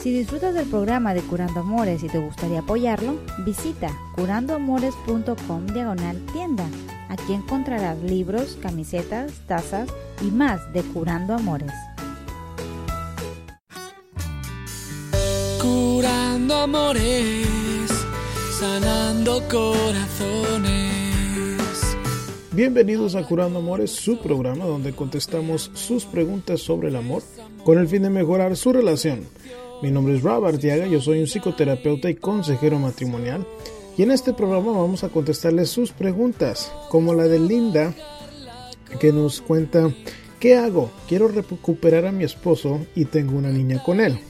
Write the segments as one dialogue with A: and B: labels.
A: Si disfrutas del programa de Curando Amores y te gustaría apoyarlo, visita curandoamores.com diagonal tienda. Aquí encontrarás libros, camisetas, tazas y más de Curando Amores.
B: Curando amores, sanando corazones.
C: Bienvenidos a Curando Amores, su programa donde contestamos sus preguntas sobre el amor con el fin de mejorar su relación. Mi nombre es Robert Artiaga, yo soy un psicoterapeuta y consejero matrimonial y en este programa vamos a contestarles sus preguntas, como la de Linda que nos cuenta, ¿qué hago? Quiero recuperar a mi esposo y tengo una niña con él.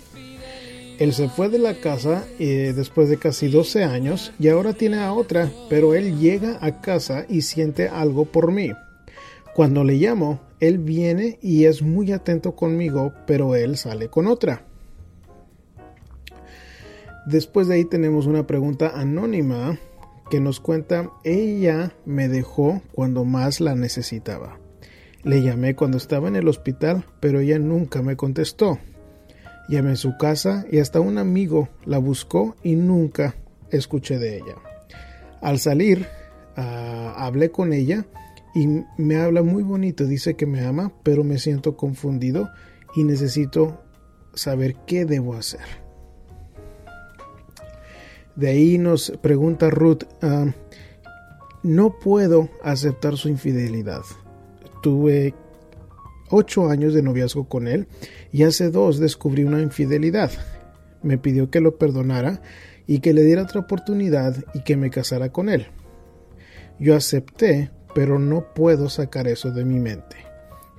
C: Él se fue de la casa eh, después de casi 12 años y ahora tiene a otra, pero él llega a casa y siente algo por mí. Cuando le llamo, él viene y es muy atento conmigo, pero él sale con otra. Después de ahí tenemos una pregunta anónima que nos cuenta, ella me dejó cuando más la necesitaba. Le llamé cuando estaba en el hospital, pero ella nunca me contestó. Llamé a su casa y hasta un amigo la buscó y nunca escuché de ella. Al salir, uh, hablé con ella y me habla muy bonito, dice que me ama, pero me siento confundido y necesito saber qué debo hacer. De ahí nos pregunta Ruth, uh, no puedo aceptar su infidelidad. Tuve ocho años de noviazgo con él y hace dos descubrí una infidelidad. Me pidió que lo perdonara y que le diera otra oportunidad y que me casara con él. Yo acepté, pero no puedo sacar eso de mi mente.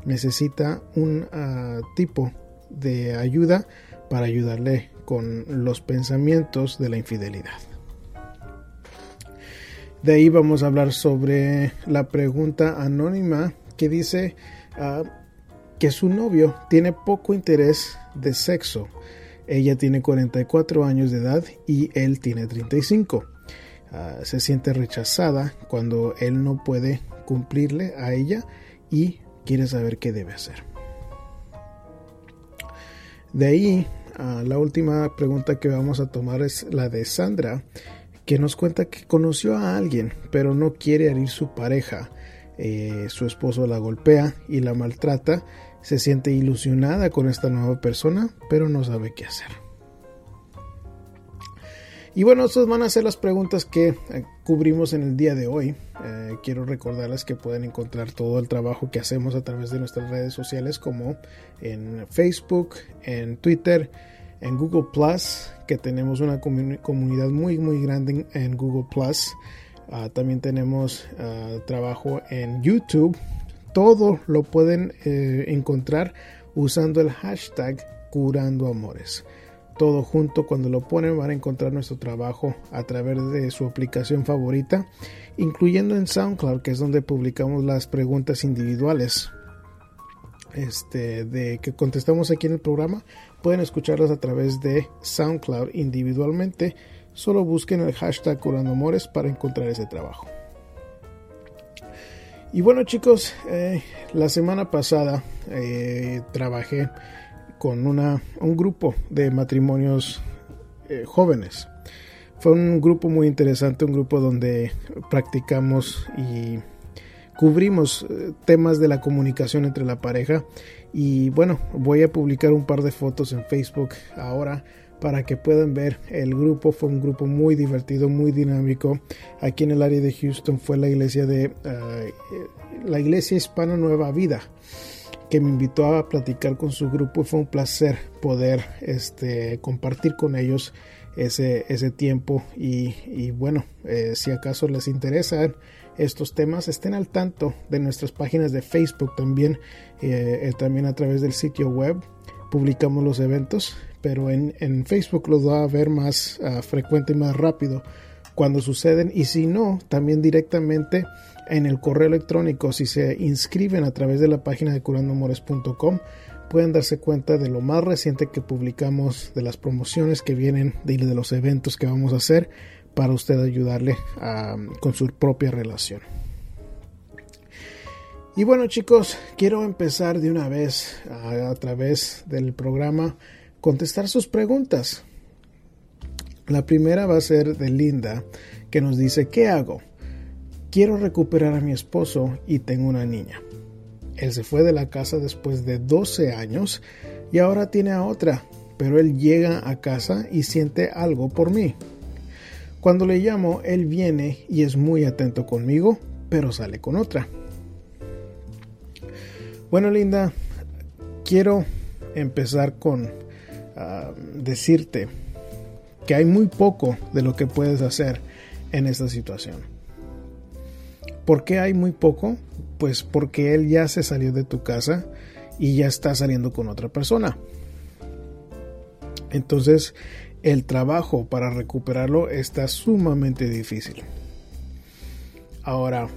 C: Necesita un uh, tipo de ayuda para ayudarle con los pensamientos de la infidelidad. De ahí vamos a hablar sobre la pregunta anónima que dice uh, que su novio tiene poco interés de sexo. Ella tiene 44 años de edad y él tiene 35. Uh, se siente rechazada cuando él no puede cumplirle a ella y quiere saber qué debe hacer. De ahí la última pregunta que vamos a tomar es la de Sandra, que nos cuenta que conoció a alguien, pero no quiere herir su pareja. Eh, su esposo la golpea y la maltrata. Se siente ilusionada con esta nueva persona, pero no sabe qué hacer. Y bueno, estas van a ser las preguntas que eh, cubrimos en el día de hoy. Eh, quiero recordarles que pueden encontrar todo el trabajo que hacemos a través de nuestras redes sociales como en Facebook, en Twitter, en Google Plus, que tenemos una comunidad muy muy grande en, Google Plus. Ah, también tenemos ah, trabajo en YouTube. Todo lo pueden eh, encontrar usando el hashtag Curando Amores todo junto. Cuando lo ponen van a encontrar nuestro trabajo a través de su aplicación favorita, incluyendo en SoundCloud, que es donde publicamos las preguntas individuales. Este, de que contestamos aquí en el programa, pueden escucharlas a través de SoundCloud individualmente. Solo busquen el hashtag Curando Amores para encontrar ese trabajo. Y bueno chicos, eh, la semana pasada eh, trabajé con una, un grupo de matrimonios eh, jóvenes. Fue un grupo muy interesante, un grupo donde practicamos y cubrimos temas de la comunicación entre la pareja y bueno, voy a publicar un par de fotos en Facebook ahora para que puedan ver el grupo. Fue un grupo muy divertido, muy dinámico. Aquí en el área de Houston fue la iglesia de eh, la iglesia hispana Nueva Vida que me invitó a platicar con su grupo fue un placer poder este, compartir con ellos ese, ese tiempo y, bueno, eh, si acaso les interesan estos temas, estén al tanto de nuestras páginas de Facebook también, eh, eh, también a través del sitio web publicamos los eventos, pero en, en Facebook los va a ver más uh, frecuente y más rápido cuando suceden y si no, también directamente en el correo electrónico, si se inscriben a través de la página de curandoamores.com, pueden darse cuenta de lo más reciente que publicamos, de las promociones que vienen, de, de los eventos que vamos a hacer para usted ayudarle con su propia relación. Y bueno chicos, quiero empezar de una vez a, a través del programa contestar sus preguntas. La primera va a ser de Linda, que nos dice, ¿qué hago? Quiero recuperar a mi esposo y tengo una niña. Él se fue de la casa después de 12 años y ahora tiene a otra, pero él llega a casa y siente algo por mí. Cuando le llamo, él viene y es muy atento conmigo, pero sale con otra. Bueno, Linda, quiero empezar con decirte que hay muy poco de lo que puedes hacer en esta situación. ¿Por qué hay muy poco? Pues porque él ya se salió de tu casa y ya está saliendo con otra persona. Entonces, el trabajo para recuperarlo está sumamente difícil. Ahora,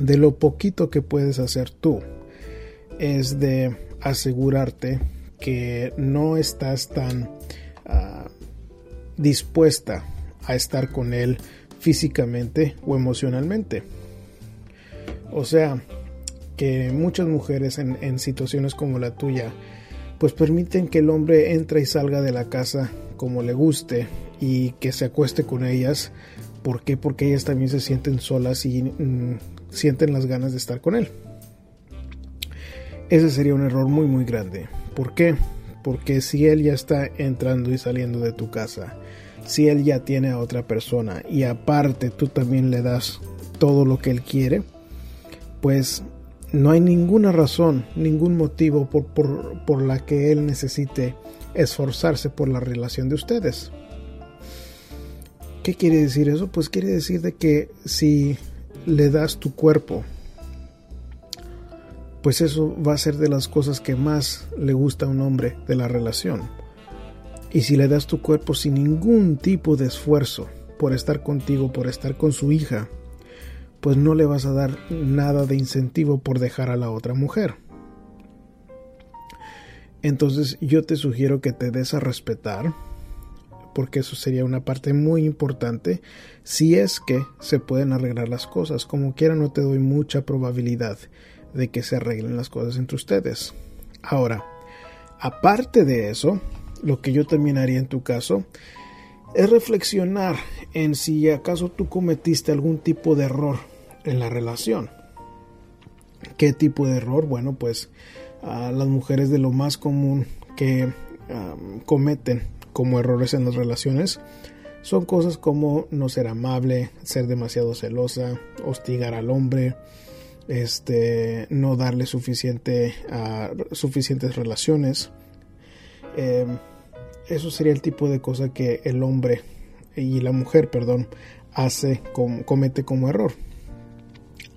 C: de lo poquito que puedes hacer tú es de asegurarte que no estás tan ah, dispuesta a estar con él físicamente o emocionalmente. O sea, que muchas mujeres en, situaciones como la tuya, pues permiten que el hombre entre y salga de la casa como le guste y que se acueste con ellas. ¿Por qué? Porque ellas también se sienten solas y mm, sienten las ganas de estar con él. Ese sería un error muy muy grande. ¿Por qué? Porque si él ya está entrando y saliendo de tu casa, si él ya tiene a otra persona y aparte tú también le das todo lo que él quiere, pues no hay ninguna razón, ningún motivo por, por, por la que él necesite esforzarse por la relación de ustedes. ¿Qué quiere decir eso? Pues quiere decir de que si le das tu cuerpo, pues eso va a ser de las cosas que más le gusta a un hombre de la relación. Y si le das tu cuerpo sin ningún tipo de esfuerzo por estar contigo, por estar con su hija, pues no le vas a dar nada de incentivo por dejar a la otra mujer. Entonces yo te sugiero que te des a respetar, porque eso sería una parte muy importante si es que se pueden arreglar las cosas. Como quiera no te doy mucha probabilidad de que se arreglen las cosas entre ustedes. Ahora, aparte de eso, lo que yo también haría en tu caso es reflexionar en si acaso tú cometiste algún tipo de error en la relación. ¿Qué tipo de error? Bueno, pues a las mujeres de lo más común que cometen como errores en las relaciones son cosas como no ser amable, ser demasiado celosa, hostigar al hombre, este, no darle suficiente, suficientes relaciones. Em, eso sería el tipo de cosa que el hombre y la mujer, perdón, hace, comete como error.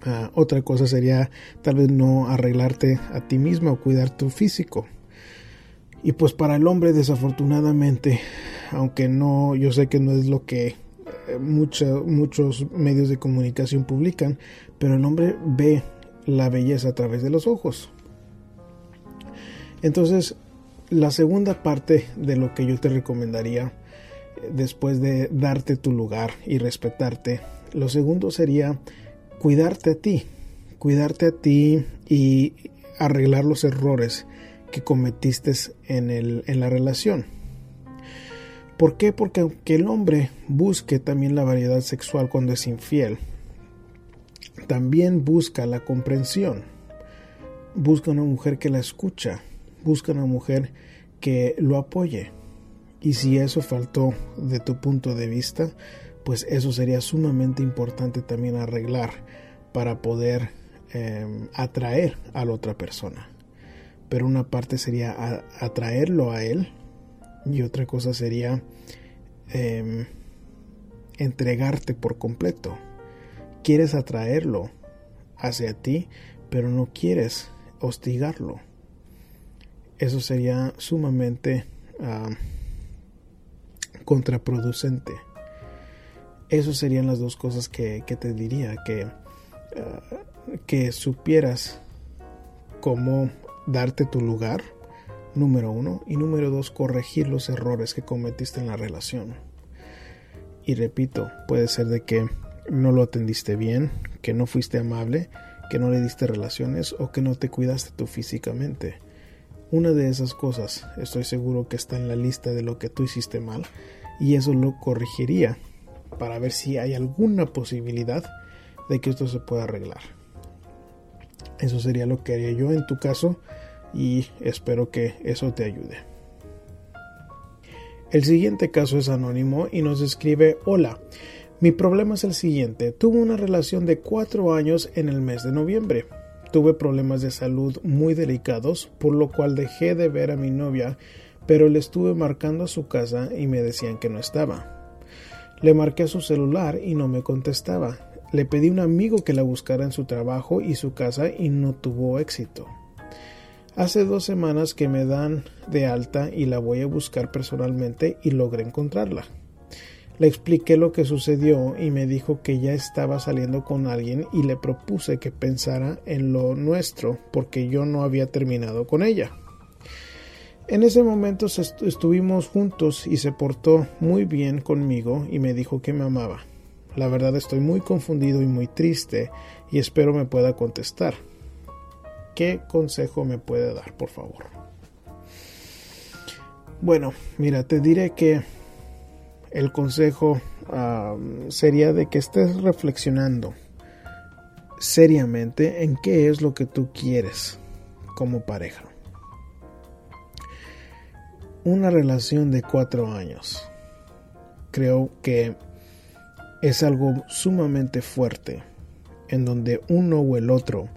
C: Ah, otra cosa sería tal vez no arreglarte a ti misma o cuidar tu físico. Y pues para el hombre desafortunadamente, aunque no, yo sé que no es lo que eh, muchos medios de comunicación publican, pero el hombre ve la belleza a través de los ojos. Entonces, la segunda parte de lo que yo te recomendaría, eh, después de darte tu lugar y respetarte, lo segundo sería cuidarte a ti, cuidarte a ti y arreglar los errores que cometiste en, el, en la relación. ¿Por qué? Porque aunque el hombre busque también la variedad sexual cuando es infiel, también busca la comprensión. Busca una mujer que la escucha, busca una mujer que lo apoye. Y si eso faltó de tu punto de vista, pues eso sería sumamente importante también arreglar para poder em, atraer a la otra persona pero una parte sería atraerlo a él y otra cosa sería em, entregarte por completo. Quieres atraerlo hacia ti, pero no quieres hostigarlo. Eso sería sumamente contraproducente. Eso serían las dos cosas que, te diría, que, ah, que supieras cómo darte tu lugar, número uno, y número dos, corregir los errores que cometiste en la relación. Y repito, puede ser de que no lo atendiste bien, que no fuiste amable, que no le diste relaciones o que no te cuidaste tú físicamente. una de esas cosas estoy seguro que está en la lista de lo que tú hiciste mal y eso lo corregiría para ver si hay alguna posibilidad de que esto se pueda arreglar. Eso sería lo que haría yo en tu caso y espero que eso te ayude. El siguiente caso es anónimo y nos escribe Hola, mi problema es el siguiente. Tuve una relación de cuatro años en el mes de noviembre. Tuve problemas de salud muy delicados, por lo cual dejé de ver a mi novia, pero le estuve marcando a su casa y me decían que no estaba. Le marqué a su celular y no me contestaba. Le pedí a un amigo que la buscara en su trabajo y su casa y no tuvo éxito. Hace dos semanas que me dan de alta y la voy a buscar personalmente y logré encontrarla. Le expliqué lo que sucedió y me dijo que ya estaba saliendo con alguien y le propuse que pensara en lo nuestro porque yo no había terminado con ella. En ese momento estuvimos juntos y se portó muy bien conmigo y me dijo que me amaba. La verdad estoy muy confundido y muy triste y espero me pueda contestar. ¿Qué consejo me puede dar, por favor? Bueno, mira, te diré que el consejo sería de que estés reflexionando seriamente en qué es lo que tú quieres como pareja. Una relación de cuatro años. Creo que es algo sumamente fuerte en donde uno o el otro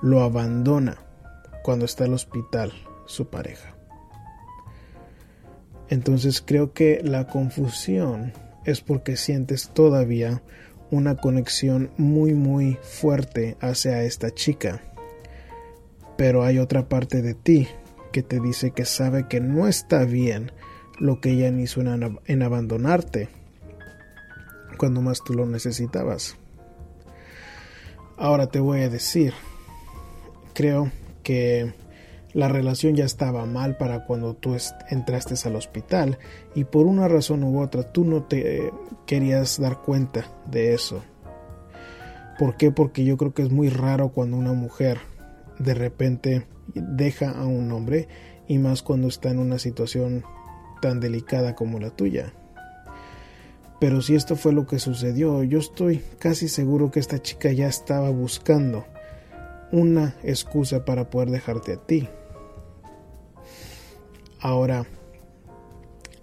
C: lo abandona cuando está al hospital su pareja. Entonces creo que la confusión es porque sientes todavía una conexión muy muy fuerte hacia esta chica. Pero hay otra parte de ti que te dice que sabe que no está bien lo que ella hizo en, en abandonarte cuando más tú lo necesitabas. Ahora te voy a decir, creo que la relación ya estaba mal para cuando tú entraste al hospital y por una razón u otra tú no te querías dar cuenta de eso. ¿Por qué? Porque yo creo que es muy raro cuando una mujer de repente deja a un hombre y más cuando está en una situación tan delicada como la tuya. Pero si esto fue lo que sucedió, yo estoy casi seguro que esta chica ya estaba buscando una excusa para poder dejarte a ti. Ahora,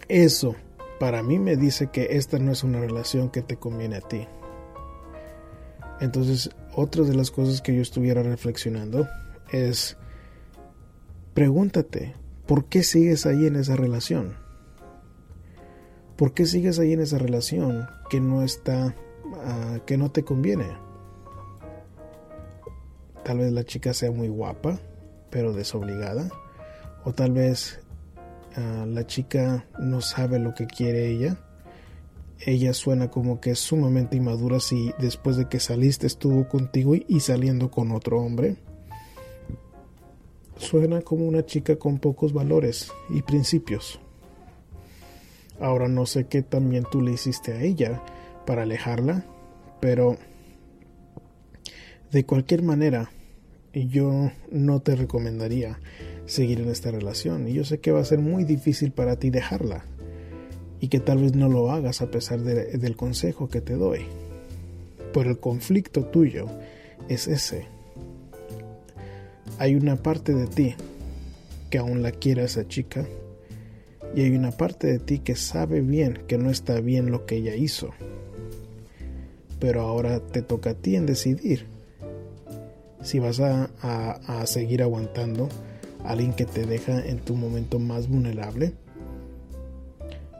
C: eso para mí me dice que esta no es una relación que te conviene a ti. Entonces, otra de las cosas que yo estuviera reflexionando es, pregúntate, ¿por qué sigues ahí en esa relación? ¿Por qué sigues ahí en esa relación que no está, ah, que no te conviene? Tal vez la chica sea muy guapa, pero desobligada. O tal vez la chica no sabe lo que quiere ella. Ella suena como que es sumamente inmadura si después de que saliste estuvo contigo y saliendo con otro hombre. Suena como una chica con pocos valores y principios. Ahora no sé qué también tú le hiciste a ella para alejarla, pero de cualquier manera yo no te recomendaría seguir en esta relación y yo sé que va a ser muy difícil para ti dejarla y que tal vez no lo hagas a pesar del consejo que te doy. Pero el conflicto tuyo es ese. Hay una parte de ti que aún la quiere a esa chica y hay una parte de ti que sabe bien que no está bien lo que ella hizo. Pero ahora te toca a ti en decidir si vas a, a, seguir aguantando a alguien que te deja en tu momento más vulnerable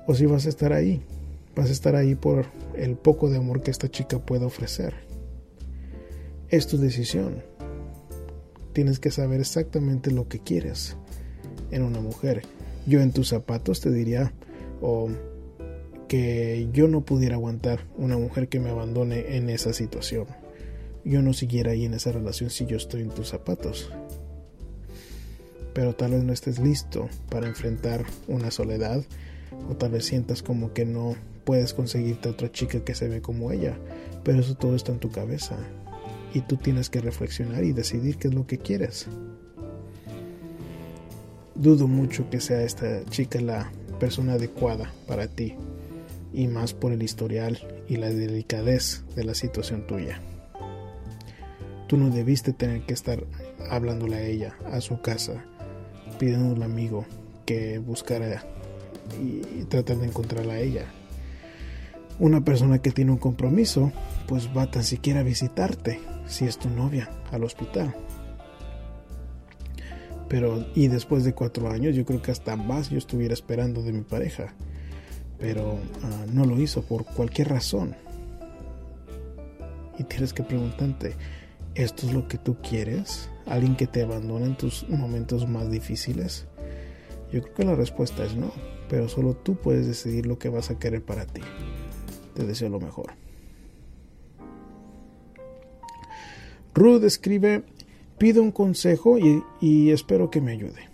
C: o si vas a estar ahí. Vas a estar ahí por el poco de amor que esta chica puede ofrecer. Es tu decisión. Tienes que saber exactamente lo que quieres en una mujer yo en tus zapatos te diría o que yo no pudiera aguantar una mujer que me abandone en esa situación. Yo no siguiera ahí en esa relación si yo estoy en tus zapatos. Pero tal vez no estés listo para enfrentar una soledad o tal vez sientas como que no puedes conseguirte otra chica que se ve como ella. Pero eso todo está en tu cabeza y tú tienes que reflexionar y decidir qué es lo que quieres. dudo mucho que sea esta chica la persona adecuada para ti y más por el historial y la delicadez de la situación tuya. Tú no debiste tener que estar hablándole a ella, a su casa, pidiendo al amigo que buscara y tratar de encontrarla a ella. Una persona que tiene un compromiso, pues va tan siquiera a visitarte, si es tu novia, al hospital. Pero, y después de cuatro años, yo creo que hasta más yo estuviera esperando de mi pareja. Pero ah, no lo hizo por cualquier razón. Y tienes que preguntarte, ¿esto es lo que tú quieres? ¿Alguien que te abandone en tus momentos más difíciles? Yo creo que la respuesta es no, pero solo tú puedes decidir lo que vas a querer para ti. Te deseo lo mejor. Ruth escribe, pido un consejo y, espero que me ayude.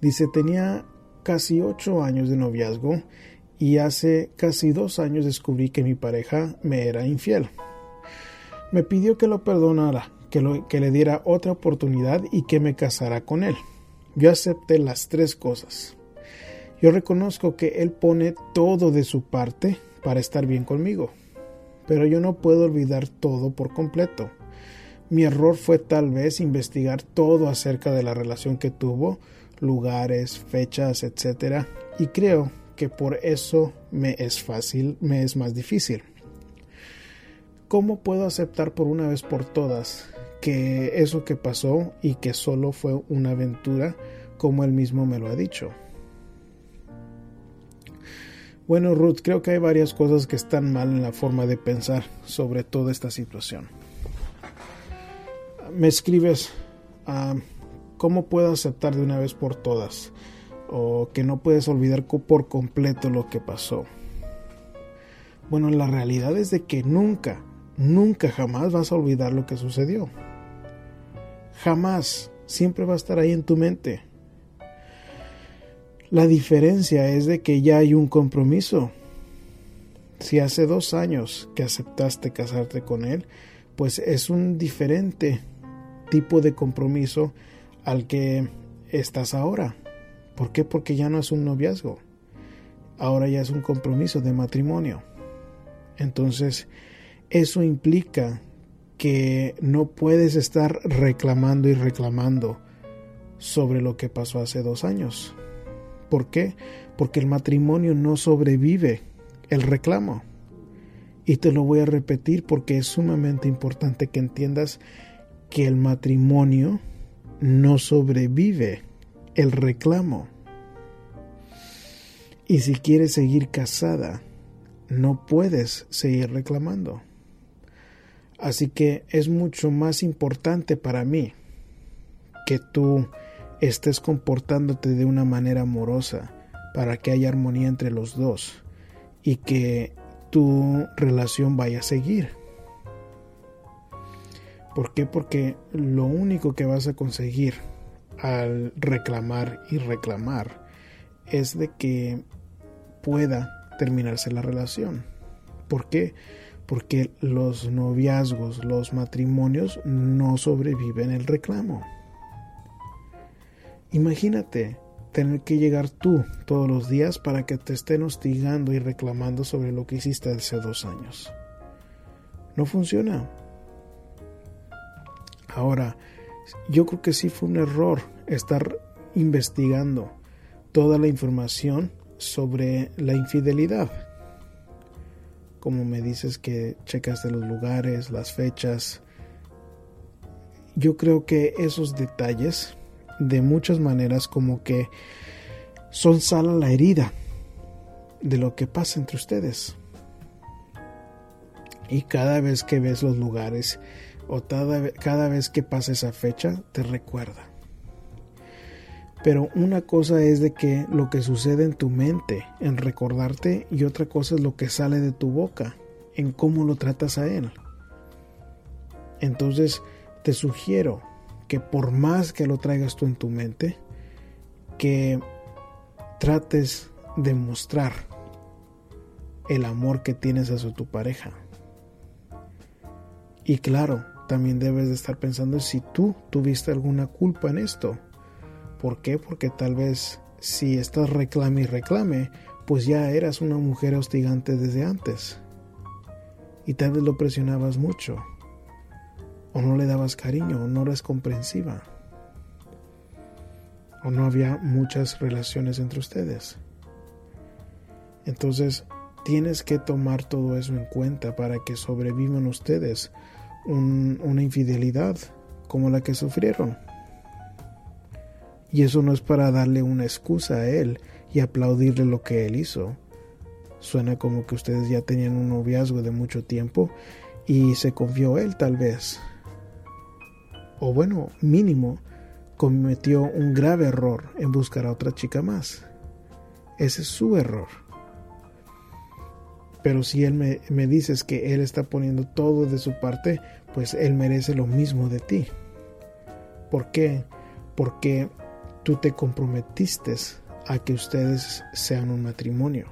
C: Dice, tenía casi ocho años de noviazgo y hace casi dos años descubrí que mi pareja me era infiel. Me pidió que lo perdonara, que, le diera otra oportunidad y que me casara con él. Yo acepté las tres cosas. Yo reconozco que él pone todo de su parte para estar bien conmigo pero yo no puedo olvidar todo por completo. Mi error fue tal vez investigar todo acerca de la relación que tuvo, lugares, fechas, etc. Y creo que por eso es fácil, me es más difícil. ¿Cómo puedo aceptar por una vez por todas que eso que pasó y que solo fue una aventura como él mismo me lo ha dicho? Bueno, Ruth, creo que hay varias cosas que están mal en la forma de pensar sobre toda esta situación. Me escribes ah, cómo puedo aceptar de una vez por todas o que no puedes olvidar por completo lo que pasó. Bueno, la realidad es de que nunca, nunca jamás vas a olvidar lo que sucedió. Jamás, siempre va a estar ahí en tu mente. La diferencia es de que ya hay un compromiso. Si hace dos años que aceptaste casarte con él, pues es un diferente tipo de compromiso al que estás ahora. ¿Por qué? Porque ya no es un noviazgo. Ahora ya es un compromiso de matrimonio. Entonces, eso implica que no puedes estar reclamando y reclamando sobre lo que pasó hace dos años. ¿Por qué? Porque el matrimonio no sobrevive el reclamo. Y te lo voy a repetir porque es sumamente importante que entiendas que el matrimonio no sobrevive el reclamo. Y si quieres seguir casada, no puedes seguir reclamando. Así que es mucho más importante para mí que tú estés comportándote de una manera amorosa para que haya armonía entre los dos y que tu relación vaya a seguir. ¿Por qué? Porque lo único que vas a conseguir al reclamar y reclamar es de que pueda terminarse la relación. ¿Por qué? Porque los noviazgos, los matrimonios no sobreviven el reclamo. Imagínate tener que llegar tú todos los días para que te estén hostigando y reclamando sobre lo que hiciste hace dos años. No funciona. Ahora, yo creo que sí fue un error estar investigando toda la información sobre la infidelidad. Como me dices que checaste los lugares, las fechas. Yo creo que esos detalles de muchas maneras como que son sal a la herida de lo que pasa entre ustedes. Y cada vez que ves los lugares o cada, cada vez que pasa esa fecha, te recuerda. Pero una cosa es de que lo que sucede en tu mente, en recordarte, y otra cosa es lo que sale de tu boca, en cómo lo tratas a él. Entonces, te sugiero que por más que lo traigas tú en tu mente, que trates de mostrar el amor que tienes hacia tu pareja. Y claro, también debes de estar pensando si tú tuviste alguna culpa en esto. ¿Por qué? Porque tal vez si estás reclame y reclame, pues ya eras una mujer hostigante desde antes. Y tal vez lo presionabas mucho. O no le dabas cariño, o no eras comprensiva. O no había muchas relaciones entre ustedes. Entonces, tienes que tomar todo eso en cuenta para que sobrevivan ustedes una infidelidad como la que sufrieron. Y eso no es para darle una excusa a él y aplaudirle lo que él hizo. Suena como que ustedes ya tenían un noviazgo de mucho tiempo y se confió él tal vez. O bueno, mínimo, cometió un grave error en buscar a otra chica más. Ese es su error. Pero si él me, me dices que él está poniendo todo de su parte, pues él merece lo mismo de ti. ¿Por qué? Porque tú te comprometiste a que ustedes sean un matrimonio.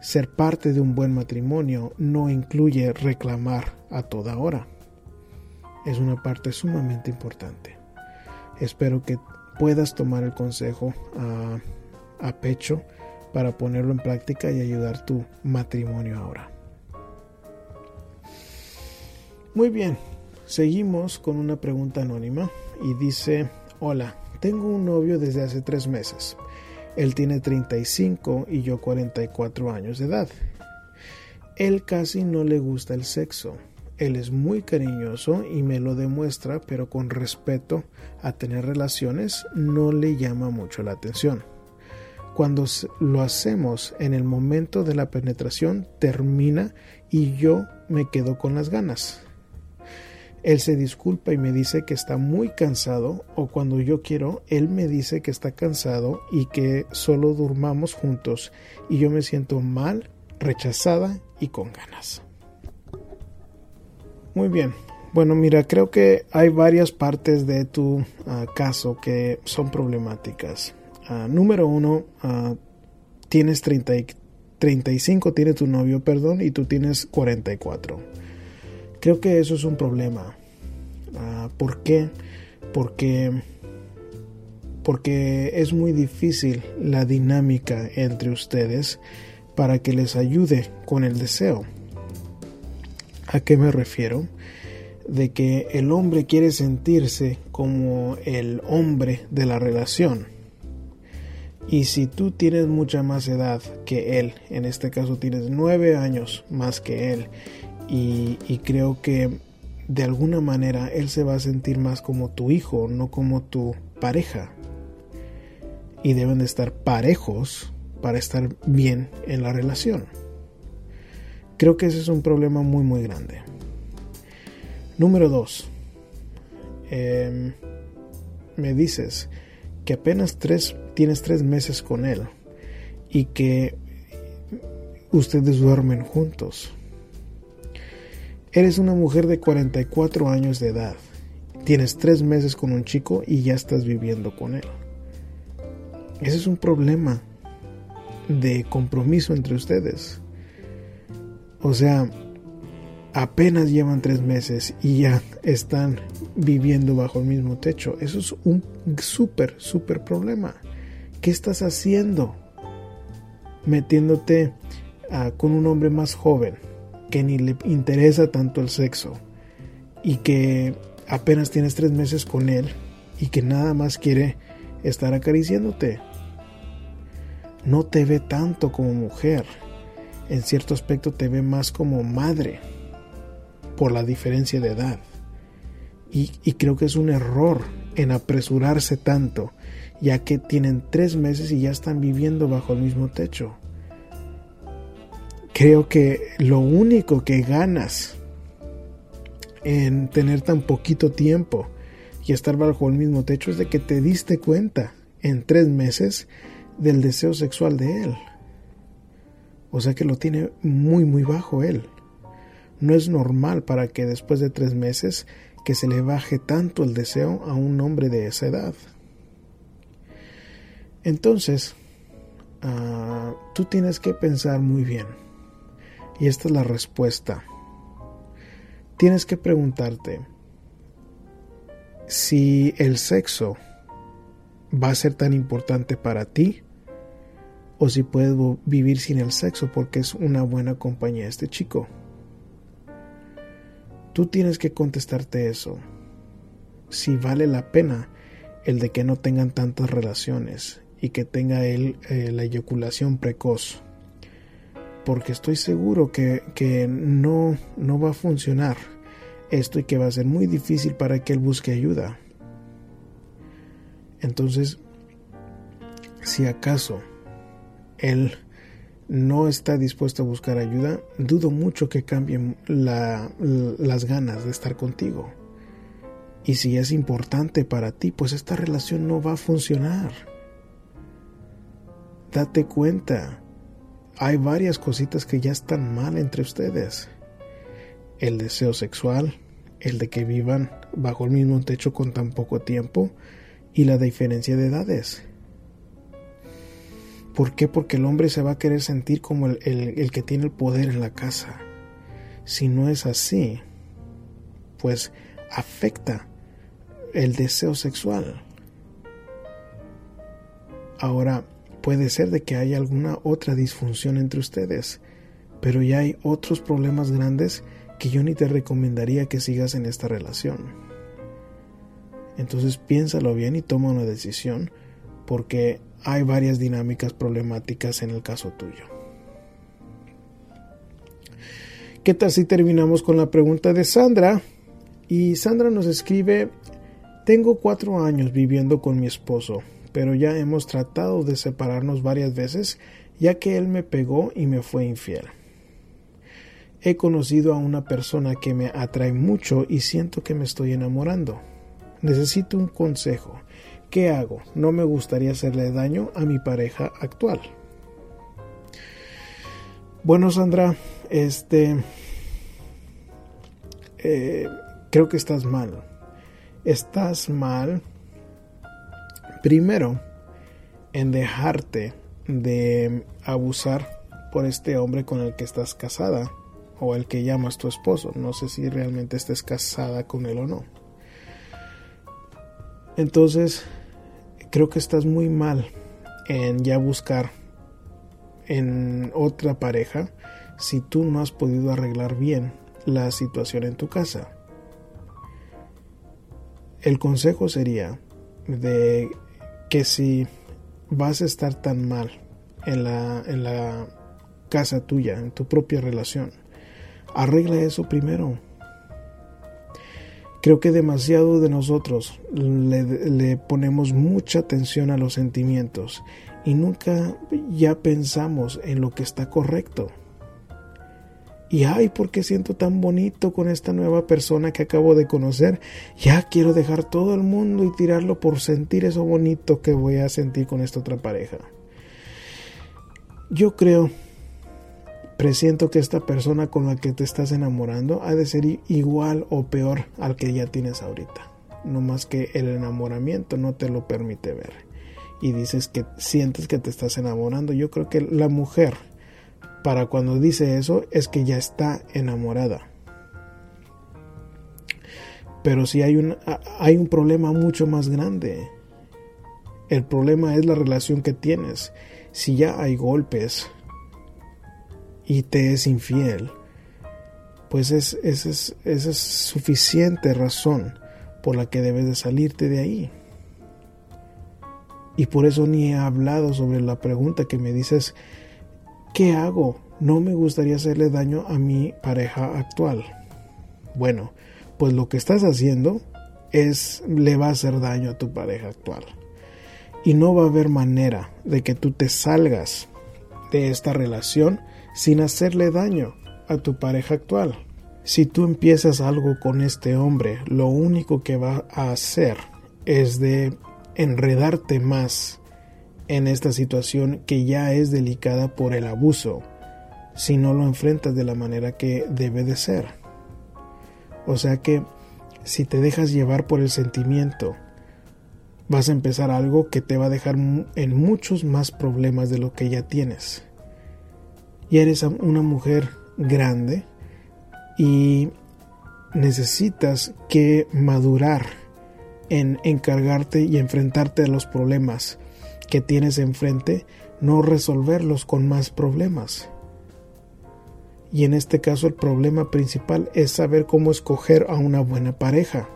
C: Ser parte de un buen matrimonio no incluye reclamar a toda hora. Es una parte sumamente importante. Espero que puedas tomar el consejo a, a pecho para ponerlo en práctica y ayudar tu matrimonio ahora. Muy bien, seguimos con una pregunta anónima y dice, hola, tengo un novio desde hace tres meses. Él tiene 35 y yo 44 años de edad. Él casi no le gusta el sexo. Él es muy cariñoso y me lo demuestra, pero con respeto a tener relaciones no le llama mucho la atención. Cuando lo hacemos en el momento de la penetración termina y yo me quedo con las ganas. Él se disculpa y me dice que está muy cansado o cuando yo quiero, él me dice que está cansado y que solo durmamos juntos y yo me siento mal, rechazada y con ganas. Muy bien. Bueno, mira, creo que hay varias partes de tu ah, caso que son problemáticas. Ah, número uno, uh, tienes 30 y, 35, tiene tu novio, perdón, y tú tienes 44. Creo que eso es un problema. Uh, ¿Por qué? Porque, porque es muy difícil la dinámica entre ustedes para que les ayude con el deseo. ¿A qué me refiero? De que el hombre quiere sentirse como el hombre de la relación y si tú tienes mucha más edad que él, en este caso tienes nueve años más que él, y, creo que de alguna manera él se va a sentir más como tu hijo, no como tu pareja. Y deben de estar parejos para estar bien en la relación. Creo que ese es un problema muy muy grande. Número dos. Em, me dices que apenas tres tienes tres meses con él y que ustedes duermen juntos. Eres una mujer de 44 años de edad. Tienes tres meses con un chico y ya estás viviendo con él. Ese es un problema de compromiso entre ustedes. O sea, apenas llevan tres meses y ya están viviendo bajo el mismo techo. Eso es un súper, súper problema. ¿Qué estás haciendo? Metiéndote ah, con un hombre más joven que ni le interesa tanto el sexo y que apenas tienes tres meses con él y que nada más quiere estar acariciándote. No te ve tanto como mujer. En cierto aspecto te ve más como madre por la diferencia de edad. Y, y creo que es un error en apresurarse tanto ya que tienen tres meses y ya están viviendo bajo el mismo techo. Creo que lo único que ganas en tener tan poquito tiempo y estar bajo el mismo techo es de que te diste cuenta en tres meses del deseo sexual de él. O sea que lo tiene muy muy bajo él. No es normal para que después de tres meses que se le baje tanto el deseo a un hombre de esa edad. Entonces, ah, tú tienes que pensar muy bien. Y esta es la respuesta. tienes que preguntarte si el sexo va a ser tan importante para ti o si puedes vivir sin el sexo porque es una buena compañía este chico. Tú tienes que contestarte eso. Si vale la pena el de que no tengan tantas relaciones y que tenga él eh, la eyaculación precoz. Porque estoy seguro que, que no, no va a funcionar esto y que va a ser muy difícil para que él busque ayuda. Entonces, si acaso él no está dispuesto a buscar ayuda, dudo mucho que cambien las ganas de estar contigo. Y si es importante para ti, pues esta relación no va a funcionar. Date cuenta, hay varias cositas que ya están mal entre ustedes. El deseo sexual, el de que vivan bajo el mismo techo con tan poco tiempo y la diferencia de edades. ¿Por qué? Porque el hombre se va a querer sentir como el, el, que tiene el poder en la casa. Si no es así, pues afecta el deseo sexual. Ahora, puede ser de que haya alguna otra disfunción entre ustedes, pero ya hay otros problemas grandes que yo ni te recomendaría que sigas en esta relación. Entonces piénsalo bien y toma una decisión, porque hay varias dinámicas problemáticas en el caso tuyo. ¿Qué tal si terminamos con la pregunta de Sandra? Y Sandra nos escribe, tengo cuatro años viviendo con mi esposo, pero ya hemos tratado de separarnos varias veces ya que él me pegó y me fue infiel. He conocido a una persona que me atrae mucho y siento que me estoy enamorando. Necesito un consejo. ¿Qué hago? No me gustaría hacerle daño a mi pareja actual. Bueno, Sandra, este... Eh, creo que estás mal. Estás mal primero en dejarte de abusar por este hombre con el que estás casada o el que llamas tu esposo. No sé si realmente estés casada con él o no. Entonces, creo que estás muy mal en ya buscar en otra pareja si tú no has podido arreglar bien la situación en tu casa. El consejo sería de que si vas a estar tan mal en la, en la casa tuya, en tu propia relación, arregla eso primero Creo que demasiado de nosotros le, ponemos mucha atención a los sentimientos y nunca ya pensamos en lo que está correcto. Y ay, ¿por qué siento tan bonito con esta nueva persona que acabo de conocer? Ya quiero dejar todo el mundo y tirarlo por sentir eso bonito que voy a sentir con esta otra pareja. Yo creo Presiento que esta persona con la que te estás enamorando ha de ser igual o peor al que ya tienes ahorita. No más que el enamoramiento no te lo permite ver. Y dices que sientes que te estás enamorando. Yo creo que la mujer, para cuando dice eso, es que ya está enamorada. Pero si hay un, hay un problema mucho más grande. El problema es la relación que tienes. Si ya hay golpes, y te es infiel, pues es, esa es, es suficiente razón por la que debes de salirte de ahí. Y por eso ni he hablado sobre la pregunta que me dices, ¿qué hago? No me gustaría hacerle daño a mi pareja actual. Bueno, pues lo que estás haciendo es le va a hacer daño a tu pareja actual. Y no va a haber manera de que tú te salgas de esta relación sin hacerle daño a tu pareja actual. Si tú empiezas algo con este hombre, lo único que va a hacer es de enredarte más en esta situación que ya es delicada por el abuso, si no lo enfrentas de la manera que debe de ser. O sea que si te dejas llevar por el sentimiento, vas a empezar algo que te va a dejar en muchos más problemas de lo que ya tienes y eres una mujer grande y necesitas que madurar en encargarte y enfrentarte a los problemas que tienes enfrente, no resolverlos con más problemas. Y en este caso el problema principal es saber cómo escoger a una buena pareja.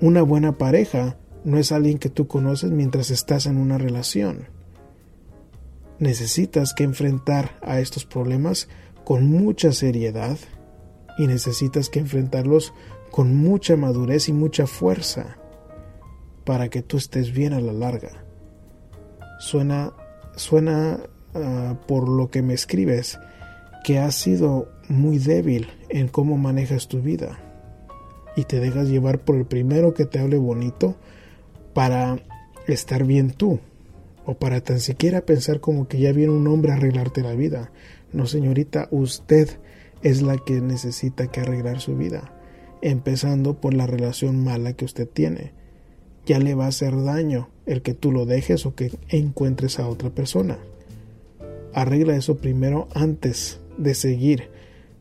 C: Una buena pareja no es alguien que tú conoces mientras estás en una relación. Necesitas que enfrentar a estos problemas con mucha seriedad y necesitas que enfrentarlos con mucha madurez y mucha fuerza para que tú estés bien a la larga. Suena, suena ah, por lo que me escribes que has sido muy débil en cómo manejas tu vida y te dejas llevar por el primero que te hable bonito para estar bien tú o para tan siquiera pensar como que ya viene un hombre a arreglarte la vida. No, señorita, usted es la que necesita que arreglar su vida, empezando por la relación mala que usted tiene. Ya le va a hacer daño el que tú lo dejes o que encuentres a otra persona. Arregla eso primero antes de seguir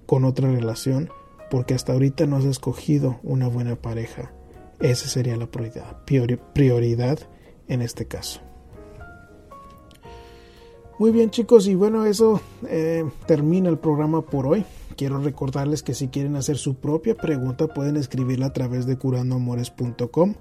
C: con otra relación, porque hasta ahorita no has escogido una buena pareja. Esa sería la prioridad, prioridad en este caso. Muy bien chicos, y bueno, eso eh, termina el programa por hoy. Quiero recordarles que si quieren hacer su propia pregunta pueden escribirla a través de curandoamores.com.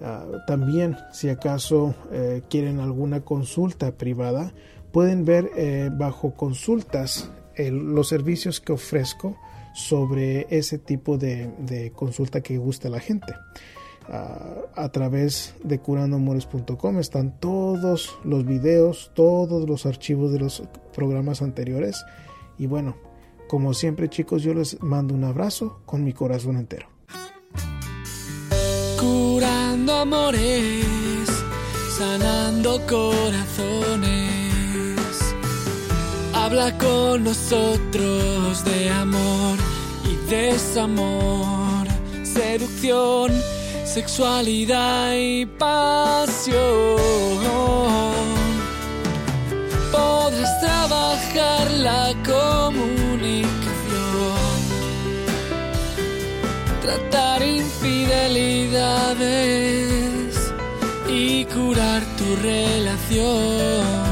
C: Ah, también, si acaso eh, quieren alguna consulta privada, pueden ver eh, bajo consultas los servicios que ofrezco sobre ese tipo de, consulta que gusta la gente. Ah, a través de curandoamores.com están todos los videos, todos los archivos de los programas anteriores. Y bueno, como siempre chicos, yo les mando un abrazo con mi corazón entero.
B: Curando amores, sanando corazones. Habla con nosotros de amor y desamor, seducción, sexualidad y pasión. Podrás trabajar la y curar tu relación